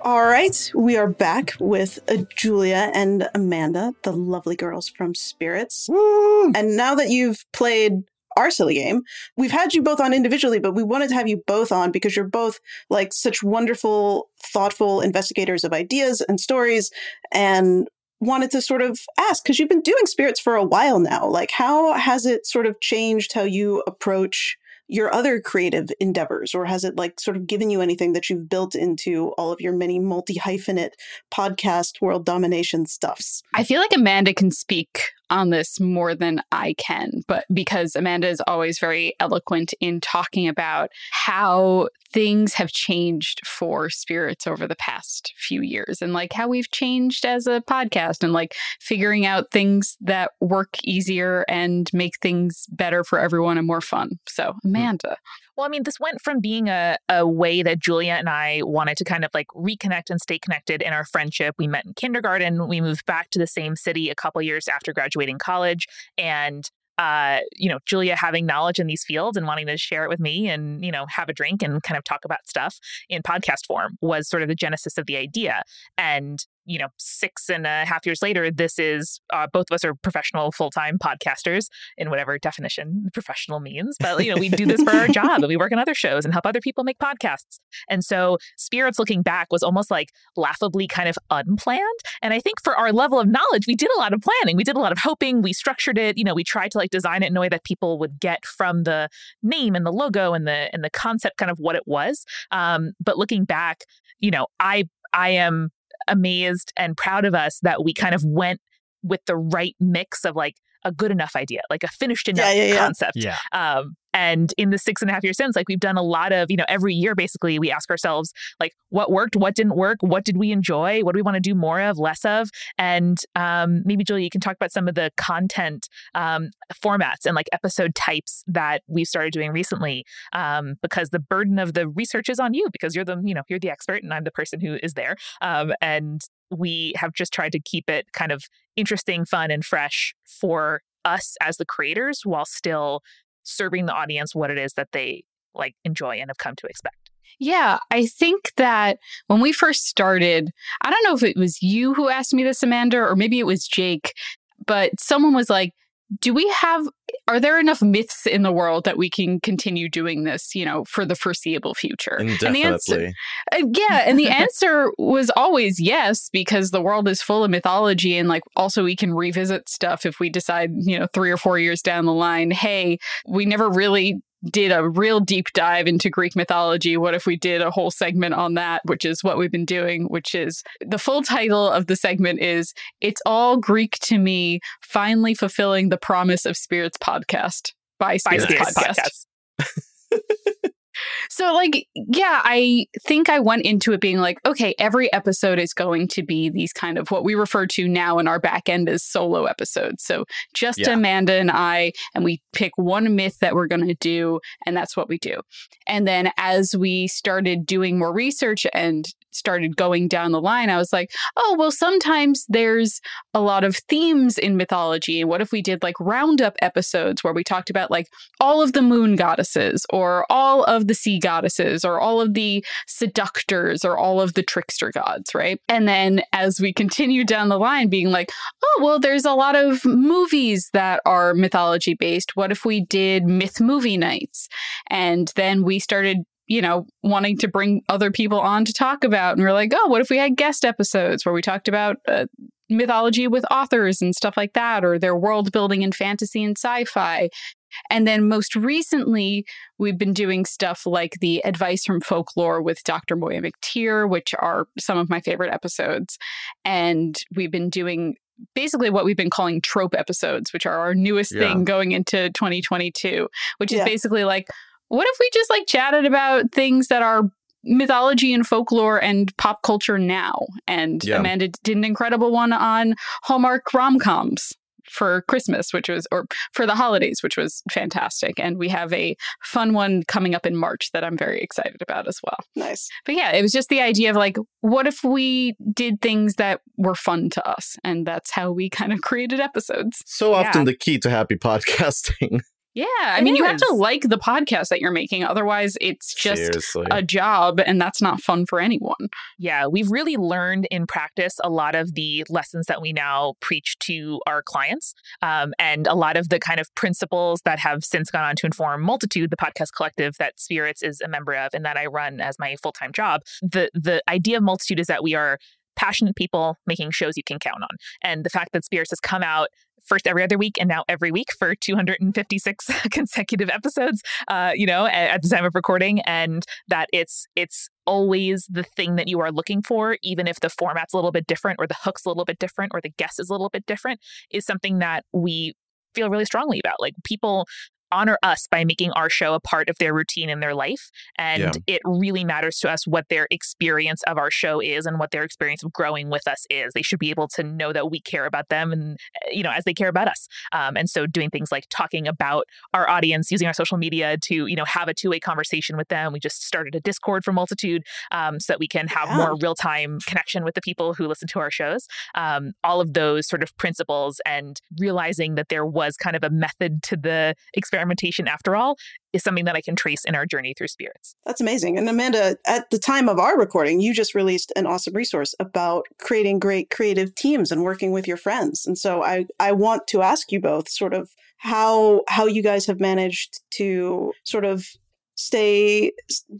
All right, we are back with uh, Julia and Amanda, the lovely girls from Spirits. And now that you've played our silly game, we've had you both on individually, but we wanted to have you both on because you're both like such wonderful, thoughtful investigators of ideas and stories, and wanted to sort of ask because you've been doing spirits for a while now. Like, how has it sort of changed how you approach? Your other creative endeavors or has it like sort of given you anything that you've built into all of your many multi hyphenate podcast world domination stuffs? I feel like Amanda can speak on this more than I can, but because Amanda is always very eloquent in talking about how things have changed for spirits over the past few years and like how we've changed as a podcast and like figuring out things that work easier and make things better for everyone and more fun. So, hmm. Amanda. Well, I mean, this went from being a, a way that Julia and I wanted to kind of like reconnect and stay connected in our friendship. We met in kindergarten. We moved back to the same city a couple years after graduating college. And, uh, you know, Julia having knowledge in these fields and wanting to share it with me and, you know, have a drink and kind of talk about stuff in podcast form was sort of the genesis of the idea. And, you know, six and a half years later, this is uh, both of us are professional full time podcasters in whatever definition professional means. But, you know, we do this for our [laughs] job and we work on other shows and help other people make podcasts. And so Spirits looking back was almost like laughably kind of unplanned. And I think for our level of knowledge, we did a lot of planning. We did a lot of hoping. We structured it. You know, we tried to like design it in a way that people would get from the name and the logo and the and the concept kind of what it was. Um, but looking back, you know, I I am amazed and proud of us that we kind of went with the right mix of like a good enough idea, like a finished enough Yeah, yeah, yeah. concept. Yeah. Um, and in the six and a half years since, like we've done a lot of, you know, every year basically we ask ourselves, like, what worked, what didn't work, what did we enjoy, what do we want to do more of, less of, and um, maybe Julia, you can talk about some of the content um, formats and like episode types that we've started doing recently, um, because the burden of the research is on you because you're the, you know, you're the expert and I'm the person who is there, um, and we have just tried to keep it kind of interesting, fun, and fresh for us as the creators while still serving the audience what it is that they like enjoy and have come to expect. Yeah, I think that when we first started, I don't know if it was you who asked me this, Amanda, or maybe it was Jake, but someone was like, do we have are there enough myths in the world that we can continue doing this you know for the foreseeable future? And the answer, uh, yeah and the answer was always yes because the world is full of mythology and like also we can revisit stuff if we decide you know 3 or 4 years down the line hey we never really did a real deep dive into Greek mythology. What if we did a whole segment on that, which is what we've been doing, which is the full title of the segment is It's All Greek to Me, Finally Fulfilling the Promise of Spirits Podcast by Spirits Podcast. Podcast. [laughs] So, like, yeah, I think I went into it being like, okay, every episode is going to be these kind of what we refer to now in our back end as solo episodes. So, just Yeah. Amanda and I, and we pick one myth that we're going to do, and that's what we do. And then as we started doing more research and started going down the line, I was like, oh, well, sometimes there's a lot of themes in mythology. What if we did like roundup episodes where we talked about like all of the moon goddesses or all of the sea goddesses or all of the seductors or all of the trickster gods, right? And then as we continue down the line, being like, oh, well, there's a lot of movies that are mythology based. What if we did myth movie nights? And then we started you know, wanting to bring other people on to talk about. And we're like, oh, what if we had guest episodes where we talked about uh, mythology with authors and stuff like that, or their world building in fantasy and sci fi? And then most recently, we've been doing stuff like the Advice from Folklore with Dr. Moya McTeer, which are some of my favorite episodes. And we've been doing basically what we've been calling trope episodes, which are our newest Yeah. thing going into 2022, which is basically like, what if we just like chatted about things that are mythology and folklore and pop culture now? And Yeah. Amanda did an incredible one on Hallmark rom coms for Christmas, which was, or for the holidays, which was fantastic. And we have a fun one coming up in March that I'm very excited about as well. Nice. But yeah, it was just the idea of like, what if we did things that were fun to us? And that's how we kind of created episodes. So often Yeah. the key to happy [laughs] podcasting. Yeah. I It mean, you have to like the podcast that you're making. Otherwise, it's just Seriously. a job and that's not fun for anyone. Yeah, we've really learned in practice a lot of the lessons that we now preach to our clients, um, and a lot of the kind of principles that have since gone on to inform Multitude, the podcast collective that Spirits is a member of, and that I run as my full time job. The the idea of Multitude is that we are passionate people making shows you can count on, and the fact that Spirits has come out first every other week and now every week for 256 [laughs] consecutive episodes uh, you know at, at the time of recording and that it's it's always the thing that you are looking for even if the format's a little bit different or the hook's a little bit different or the guest is a little bit different is something that we feel really strongly about. Like people honor us by making our show a part of their routine in their life and Yeah. it really matters to us what their experience of our show is and what their experience of growing with us is they should be able to know that we care about them and uh, you know as they care about us um, and so doing things like talking about our audience using our social media to you know have a two-way conversation with them we just started a discord for multitude um, so that we can have Yeah. more real-time connection with the people who listen to our shows um, all of those sort of principles and realizing that there was kind of a method to the experimentation after all is something that i can trace in our journey through spirits That's amazing. And Amanda, at the time of our recording, you just released an awesome resource about creating great creative teams and working with your friends. And so I, I want to ask you both sort of how how you guys have managed to sort of stay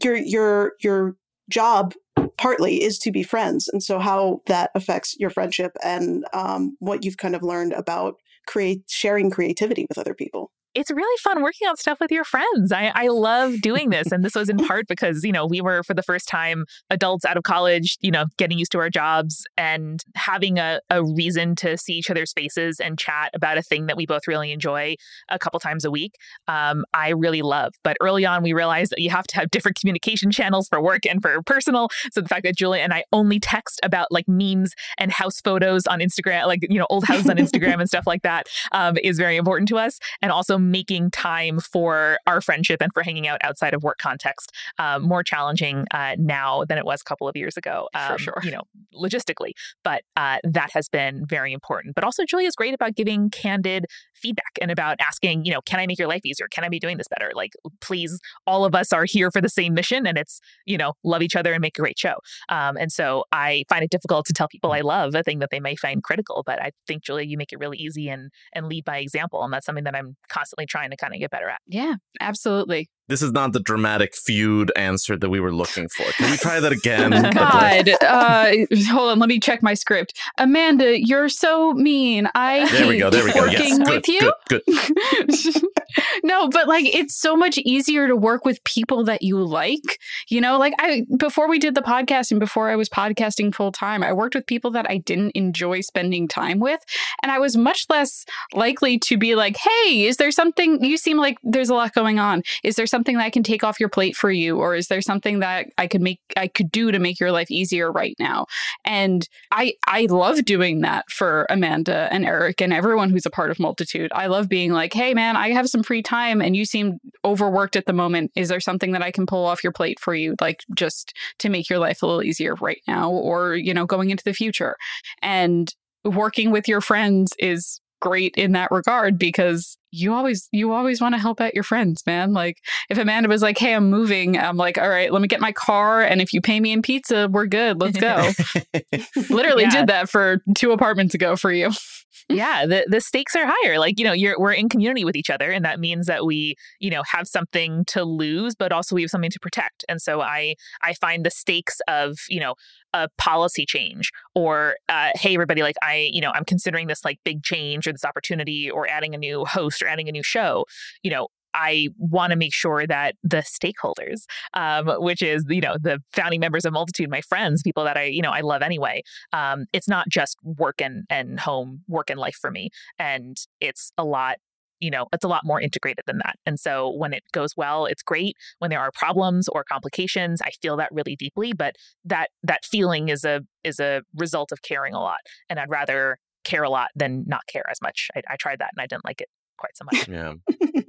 your your your job partly is to be friends and so how that affects your friendship and um, what you've kind of learned about create sharing creativity with other people it's really fun working on stuff with your friends. I, I love doing this. And this was in [laughs] part because, you know, we were for the first time adults out of college, you know, getting used to our jobs and having a, a reason to see each other's faces and chat about a thing that we both really enjoy a couple times a week. Um, I really love. But early on, we realized that you have to have different communication channels for work and for personal. So the fact that Julia and I only text about like memes and house photos on Instagram, like, you know, old houses on Instagram [laughs] and stuff like that, um, is very important to us. And also making time for our friendship and for hanging out outside of work context um, more challenging uh, now than it was a couple of years ago. Um, for sure. You know, logistically, but uh, that has been very important. But also, Julia's great about giving candid feedback and about asking, you know, can I make your life easier? Can I be doing this better? Like, please, all of us are here for the same mission, and it's, you know, love each other and make a great show. Um, and so I find it difficult to tell people I love a thing that they may find critical, but I think Julia, you make it really easy and and lead by example, and that's something that I'm constantly constantly trying to kind of get better at. Yeah, absolutely. This is not the dramatic feud answer that we were looking for. Can we try that [laughs] again? God, uh, hold on. Let me check my script. Amanda, you're so mean. I there we go. There we go. Working yes, with you. Good. good. [laughs] no, but like it's so much easier to work with people that you like. You know, like I before we did the podcast and before I was podcasting full time, I worked with people that I didn't enjoy spending time with, and I was much less likely to be like, "Hey, is there something you seem like there's a lot going on? Is there something that I can take off your plate for you or is there something that I could make I could do to make your life easier right now?" And I I love doing that for Amanda and Eric and everyone who's a part of Multitude. I love being like, "Hey man, I have some free time and you seem overworked at the moment. Is there something that I can pull off your plate for you, like just to make your life a little easier right now or, you know, going into the future? And working with your friends is great in that regard because you always you always want to help out your friends man like if amanda was like hey i'm moving i'm like all right let me get my car and if you pay me in pizza we're good let's go [laughs] literally Yeah. did that for two apartments ago for you yeah, the the stakes are higher. Like, you know, you're we're in community with each other and that means that we, you know, have something to lose, but also we have something to protect. And so I I find the stakes of, you know, a policy change or uh, hey everybody like I, you know, I'm considering this like big change or this opportunity or adding a new host or adding a new show, you know, I want to make sure that the stakeholders, um, which is you know the founding members of Multitude, my friends, people that I you know I love anyway. Um, it's not just work and and home, work and life for me, and it's a lot. You know, it's a lot more integrated than that. And so when it goes well, it's great. When there are problems or complications, I feel that really deeply. But that that feeling is a is a result of caring a lot, and I'd rather care a lot than not care as much. I, I tried that and I didn't like it quite so much. Yeah.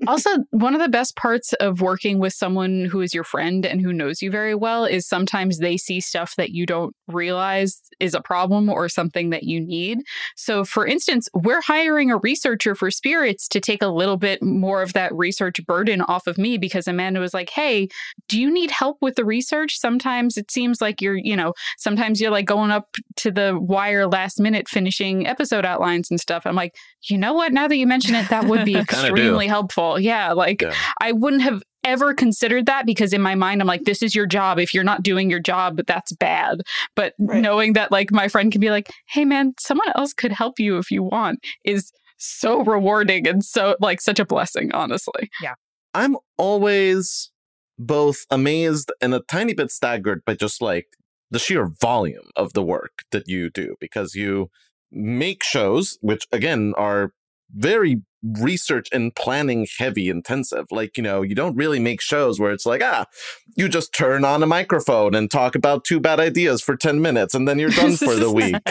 also, one of the best parts of working with someone who is your friend and who knows you very well is sometimes they see stuff that you don't realize is a problem or something that you need. So, for instance, we're hiring a researcher for spirits to take a little bit more of that research burden off of me because Amanda was like, Hey, do you need help with the research? Sometimes it seems like you're, you know, sometimes you're like going up to the wire last minute finishing episode outlines and stuff. I'm like, you know what? Now that you mention it, that would be [laughs] extremely helpful. Yeah. Like, Yeah. I wouldn't have ever considered that because in my mind I'm like this is your job if you're not doing your job that's bad but Right. knowing that like my friend can be like hey man someone else could help you if you want is so rewarding and so like such a blessing honestly yeah I'm always both amazed and a tiny bit staggered by just like the sheer volume of the work that you do because you make shows, which again are very research and planning heavy intensive. Like, you know, you don't really make shows where it's like, ah, you just turn on a microphone and talk about two bad ideas for 10 minutes and then you're done for the week. [laughs]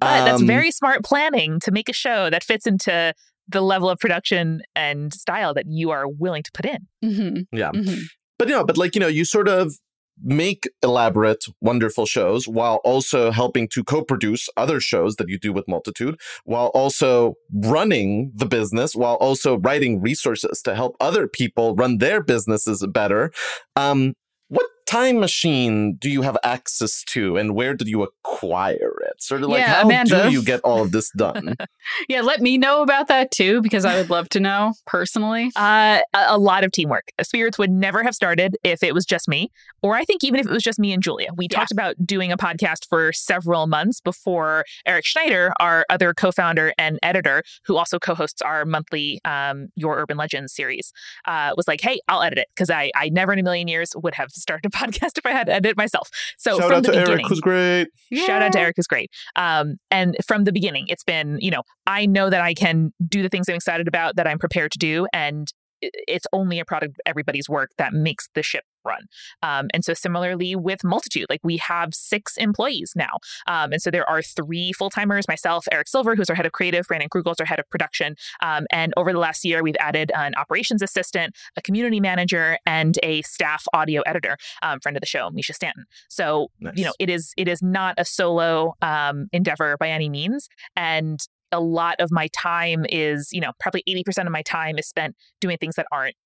But that's Um, very smart planning to make a show that fits into the level of production and style that you are willing to put in. mm-hmm. Yeah. Mm-hmm. but you know, but like you know, you sort of make elaborate, wonderful shows while also helping to co-produce other shows that you do with Multitude, while also running the business, while also writing resources to help other people run their businesses better. Um, what time machine do you have access to and where did you acquire it? Sort of like Yeah, how Amanda. do you get all of this done? [laughs] Yeah, let me know about that too, because I would love to know personally. Uh, a, a lot of teamwork. Spirits would never have started if it was just me, or I think even if it was just me and Julia. We Yeah. talked about doing a podcast for several months before Eric Schneider, our other co-founder and editor, who also co-hosts our monthly um, Your Urban Legends series, uh, was like, "Hey, I'll edit it," because I, I never in a million years would have started a podcast if I had to edit myself. So Shout from out the to beginning, Eric, who's great. Shout out to Eric, who's great. Um, and from the beginning, it's been, you know, I know that I can do the things I'm excited about, that I'm prepared to do, and i- it's only a product of everybody's work that makes the ship run. Um, and so similarly with Multitude, like we have six employees now. Um, and so there are three full timers myself, Eric Silver, who's our head of creative, Brandon Grugle is our head of production. Um, and over the last year, we've added an operations assistant, a community manager, and a staff audio editor, um, friend of the show, Misha Stanton. So you know it is it is not a solo um, endeavor by any means and a lot of my time is you know probably 80% of my time is spent doing things that aren't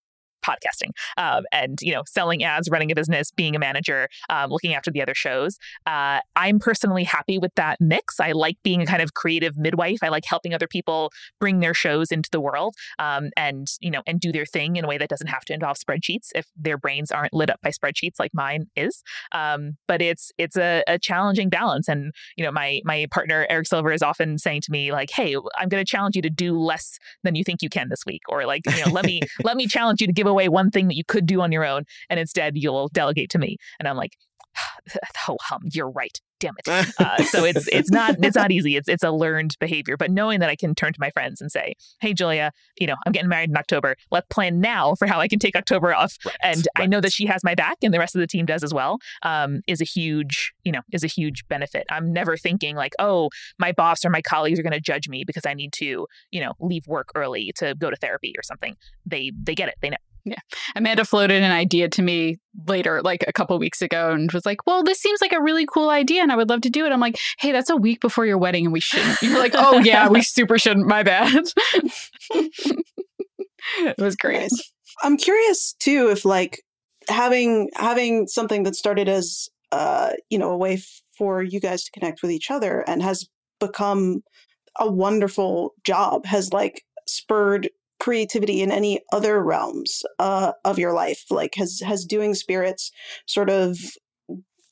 podcasting um, and you know selling ads running a business being a manager um, looking after the other shows. Uh, i'm personally happy with that mix. I like being a kind of creative midwife. I like helping other people bring their shows into the world um, and you know and do their thing in a way that doesn't have to involve spreadsheets if their brains aren't lit up by spreadsheets like mine is. Um, but it's it's a, a challenging balance and you know my my partner eric silver is often saying to me like hey i'm going to challenge you to do less than you think you can this week or like you know let me [laughs] let me challenge you to give away one thing that you could do on your own and instead you'll delegate to me. And i'm like [sighs] oh hum you're right. Damn it. Uh, so it's it's not it's not easy. It's it's a learned behavior but knowing that i can turn to my friends and say hey julia you know i'm getting married in october. Let's plan now for how i can take october off. Right, and i know that she has my back and the rest of the team does as well um, is a huge you know is a huge benefit. I'm never thinking like oh my boss or my colleagues are going to judge me because i need to you know leave work early to go to therapy or something. They they get it. They know Amanda floated an idea to me later, like a couple weeks ago, and was like, Well, this seems like a really cool idea, and I would love to do it. I'm like, Hey, that's a week before your wedding, and we shouldn't. You're like, Oh, yeah, we [laughs] super shouldn't. My bad. [laughs] it was great. I'm curious too if like having having something that started as uh you know a way f- for you guys to connect with each other and has become a wonderful job has like spurred creativity in any other realms uh of your life like has has doing spirits sort of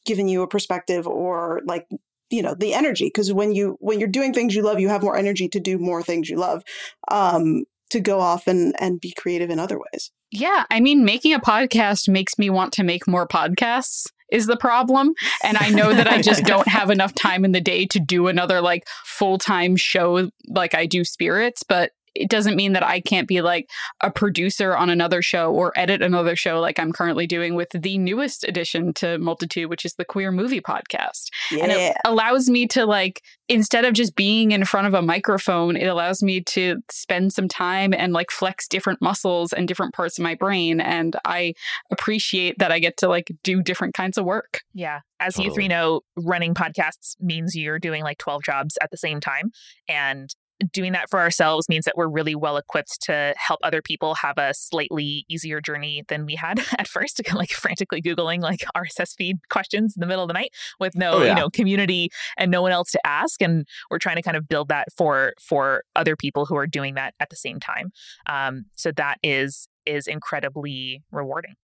given you a perspective or like you know the energy because when you when you're doing things you love you have more energy to do more things you love um to go off and and be creative in other ways Yeah, I mean, making a podcast makes me want to make more podcasts. Is the problem. And I know that I just don't [laughs] have enough time in the day to do another like full time show like I do spirits, but it doesn't mean that I can't be like a producer on another show or edit another show like I'm currently doing with the newest addition to Multitude, which is the Queer Movie Podcast. Yeah. And it allows me to like instead of just being in front of a microphone, it allows me to spend some time and like flex different muscles and different parts of my brain. And I appreciate that I get to like do different kinds of work. Yeah. As you three know, running podcasts means you're doing like 12 jobs at the same time. And doing that for ourselves means that we're really well equipped to help other people have a slightly easier journey than we had [laughs] at first, [laughs] like frantically Googling like RSS feed questions in the middle of the night with no, Oh, yeah. you know, community and no one else to ask. And we're trying to kind of build that for for other people who are doing that at the same time. Um, so that is is incredibly rewarding.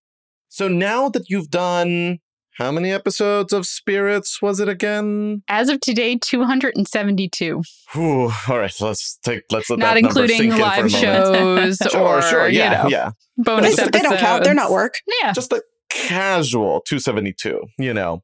So now that you've done how many episodes of Spirits was it again? As of today, 272, Whew, all right, let's take let's let not that number including sink in for a live shows [laughs] or, sure, yeah, you know, yeah. bonus They- episodes. they don't count they're not work Yeah. Just a casual 272, you know.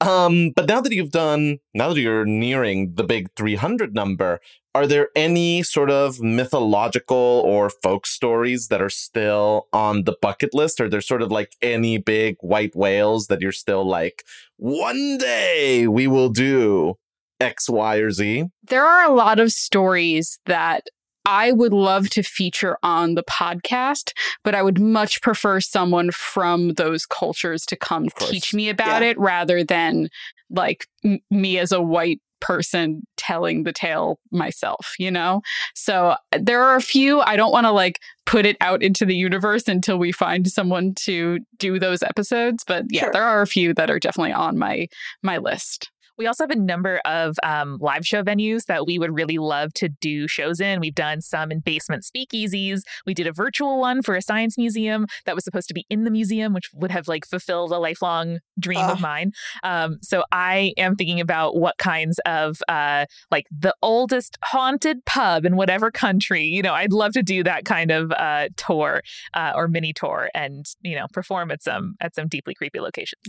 Um, but now that you've done, now that you're nearing the big 300 number, are there any sort of mythological or folk stories that are still on the bucket list? Are there sort of like any big white whales that you're still like, one day we will do X, Y, or Z? there are a lot of stories that I would love to feature on the podcast, but I would much prefer someone from those cultures to come teach me about Yeah. it rather than like m- me as a white person telling the tale myself, you know? So uh, there are a few I don't want to like put it out into the universe until we find someone to do those episodes, but yeah, Sure. there are a few that are definitely on my my list. We also have a number of um, live show venues that we would really love to do shows in. We've done some in basement speakeasies. We did a virtual one for a science museum that was supposed to be in the museum, which would have like fulfilled a lifelong dream of Ah. mine. Um, so I am thinking about what kinds of uh, like the oldest haunted pub in whatever country. You know, I'd love to do that kind of uh, tour uh, or mini tour and you know perform at some at some deeply creepy locations.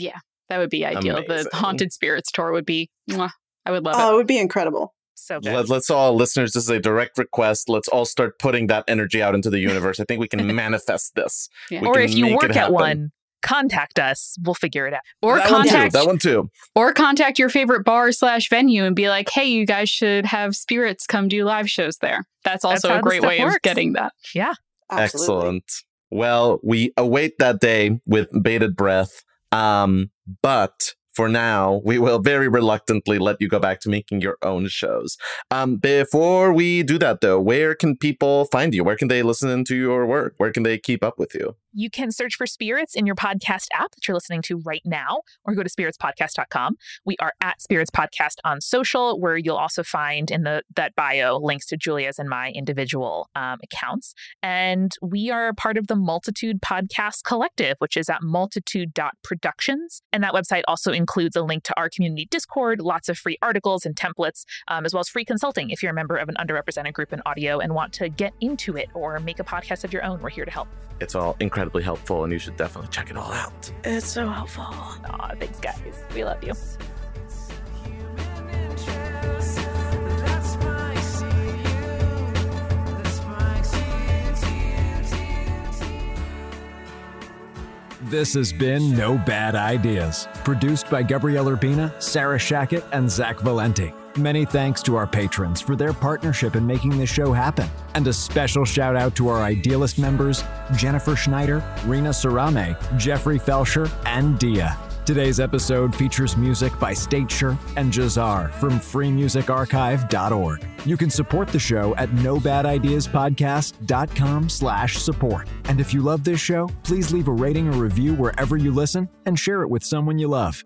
That would be ideal. Amazing. The Haunted Spirits tour would be mwah, I would love Oh, it. it would be incredible. So good. Let, let's all listeners. This is a direct request. Let's all start putting that energy out into the universe. I think we can [laughs] manifest this. Yeah. We or can if you work at one, contact us. We'll figure it out. Or that one contact That one too. or contact your favorite bar slash venue and be like, hey, you guys should have spirits come do live shows there. That's also how a great stuff way of getting that. Yeah. Absolutely. Excellent. Well, we await that day with bated breath. Um, but for now, we will very reluctantly let you go back to making your own shows. Um, before we do that, though, where can people find you? Where can they listen to your work? Where can they keep up with you? You can search for Spirits in your podcast app that you're listening to right now, or go to spiritspodcast.com. We are at Spirits Podcast on social, where you'll also find in the that bio links to Julia's and my individual um, accounts. And we are part of the Multitude Podcast Collective, which is at multitude.productions. And that website also includes a link to our community Discord, lots of free articles and templates, um, as well as free consulting if you're a member of an underrepresented group in audio and want to get into it or make a podcast of your own. We're here to help. It's all incredibly helpful, and you should definitely check it all out. It's so helpful. Aw, thanks, guys. We love you. This has been No Bad Ideas, produced by Gabrielle Urbina, Sarah Shachat, and Zach Valenti. Many thanks to our patrons for their partnership in making this show happen. And a special shout out to our Idealist members Jennifer Schneider, Rena Sarame, Jeffrey Felsher, and Dia. Today's episode features music by Stateshire and Jazar from freemusicarchive.org. You can support the show at nobadideaspodcast.com slash support. And if you love this show, please leave a rating or review wherever you listen and share it with someone you love.